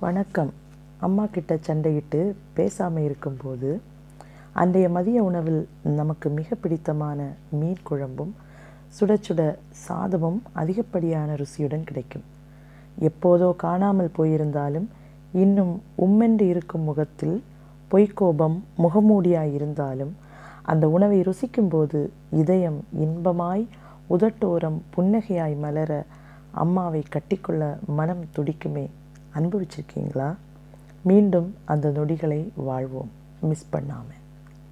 வணக்கம். அம்மா கிட்ட சண்டையிட்டு பேசாமல் இருக்கும்போது அன்றைய மதிய உணவில் நமக்கு மிக பிடித்தமான மீன் குழம்பும் சுட சுட சாதமும் அதிகப்படியான ருசியுடன் கிடைக்கும். எப்போதோ காணாமல் போயிருந்தாலும் இன்னும் உம்மென்று இருக்கும் முகத்தில் பொய்க்கோபம் முகமூடியாய் இருந்தாலும் அந்த உணவை ருசிக்கும்போது இதயம் இன்பமாய் உதட்டோரம் புன்னகையாய் மலர அம்மாவை கட்டிக்கொள்ள மனம் துடிக்குமே. அனுபவிச்சிருக்கீங்களா? மீண்டும் அந்த நொடிகளை வாழ்வோம். மிஸ் பண்ணாமல்